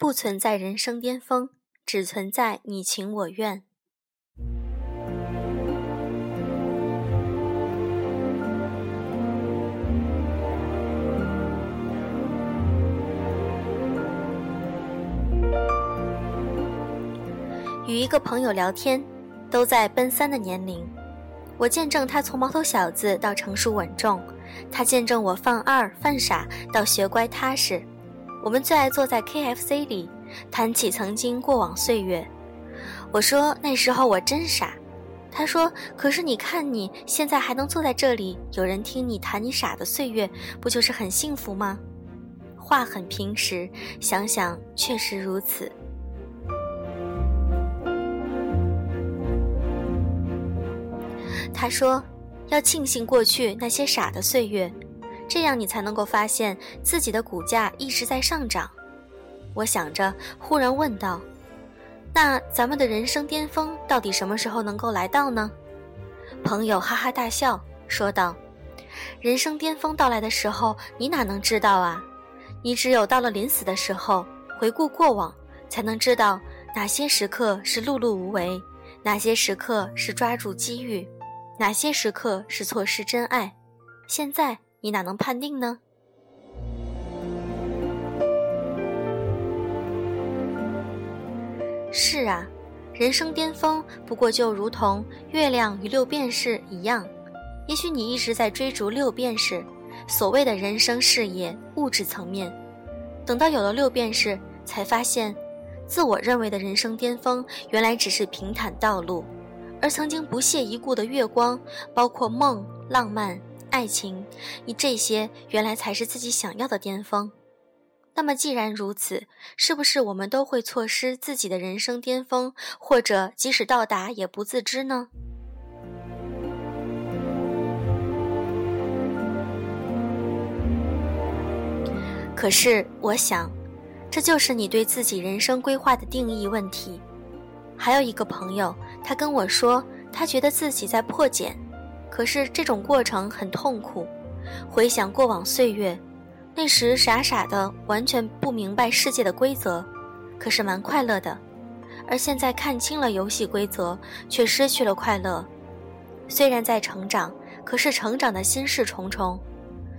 不存在人生巅峰，只存在你情我愿。与一个朋友聊天，都在奔三的年龄，我见证他从毛头小子到成熟稳重，他见证我犯二犯傻到学乖踏实。我们最爱坐在 KFC 里谈起曾经过往岁月。我说那时候我真傻，他说可是你看你现在还能坐在这里，有人听你谈你傻的岁月，不就是很幸福吗？话很平实，想想确实如此。他说：“要庆幸过去那些傻的岁月，这样你才能够发现自己的股价一直在上涨。”我想着，忽然问道：“那咱们的人生巅峰到底什么时候能够来到呢？”朋友哈哈大笑说道：“人生巅峰到来的时候，你哪能知道啊？你只有到了临死的时候，回顾过往，才能知道哪些时刻是碌碌无为，哪些时刻是抓住机遇。”哪些时刻是错失真爱？现在你哪能判定呢？是啊，人生巅峰不过就如同月亮与六便士一样。也许你一直在追逐六便士，所谓的人生事业物质层面，等到有了六便士，才发现，自我认为的人生巅峰，原来只是平坦道路。而曾经不屑一顾的月光，包括梦、浪漫、爱情，你这些原来才是自己想要的巅峰。那么既然如此，是不是我们都会错失自己的人生巅峰，或者即使到达也不自知呢？可是我想，这就是你对自己人生规划的定义问题。还有一个朋友。他跟我说，他觉得自己在破茧，可是这种过程很痛苦。回想过往岁月，那时傻傻的，完全不明白世界的规则，可是蛮快乐的。而现在看清了游戏规则，却失去了快乐。虽然在成长，可是成长的心事重重。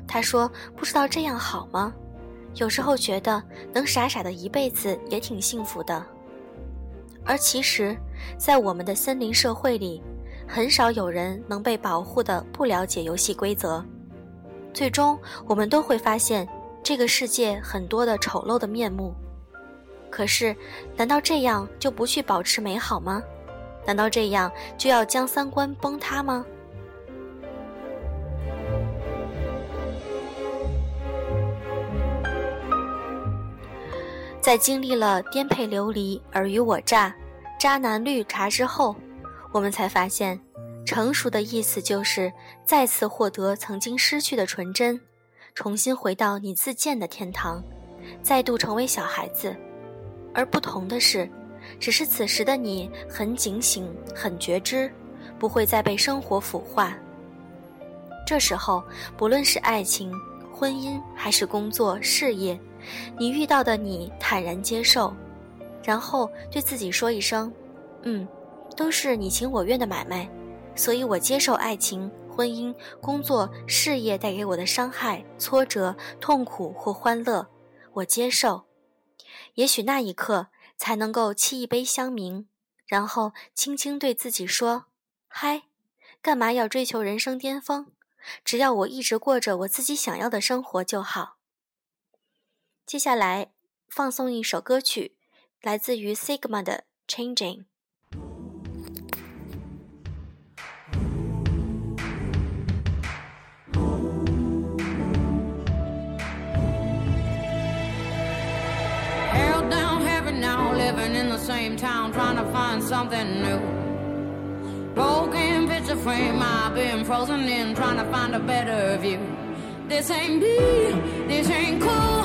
他说：“不知道这样好吗？有时候觉得能傻傻的一辈子也挺幸福的。”而其实，在我们的森林社会里，很少有人能被保护的不了解游戏规则。最终，我们都会发现这个世界很多的丑陋的面目。可是，难道这样就不去保持美好吗？难道这样就要将三观崩塌吗？在经历了颠沛流离、尔虞我诈、渣男绿茶之后，我们才发现，成熟的意思就是再次获得曾经失去的纯真，重新回到你自建的天堂，再度成为小孩子。而不同的是，只是此时的你很警醒、很觉知，不会再被生活腐化。这时候，不论是爱情、婚姻，还是工作、事业。你遇到的你坦然接受，然后对自己说一声：“嗯，都是你情我愿的买卖，所以我接受爱情、婚姻、工作、事业带给我的伤害、挫折、痛苦或欢乐，我接受。也许那一刻才能够沏一杯香茗，然后轻轻对自己说：‘嗨，干嘛要追求人生巅峰？只要我一直过着我自己想要的生活就好。’”接下来放送一首歌曲，来自于 Sigma 的《Changing》。Same town, trying to find something new. Broken picture frame, I've been frozen in, trying to find a better view. This ain't me, this ain't cool.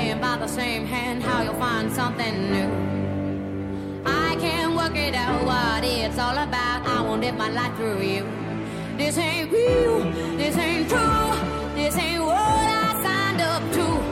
playing by the same hand, how you'll find something new. I can't work it out what it's all about. I won't live my life through you. This ain't real, this ain't true, this ain't what I signed up to.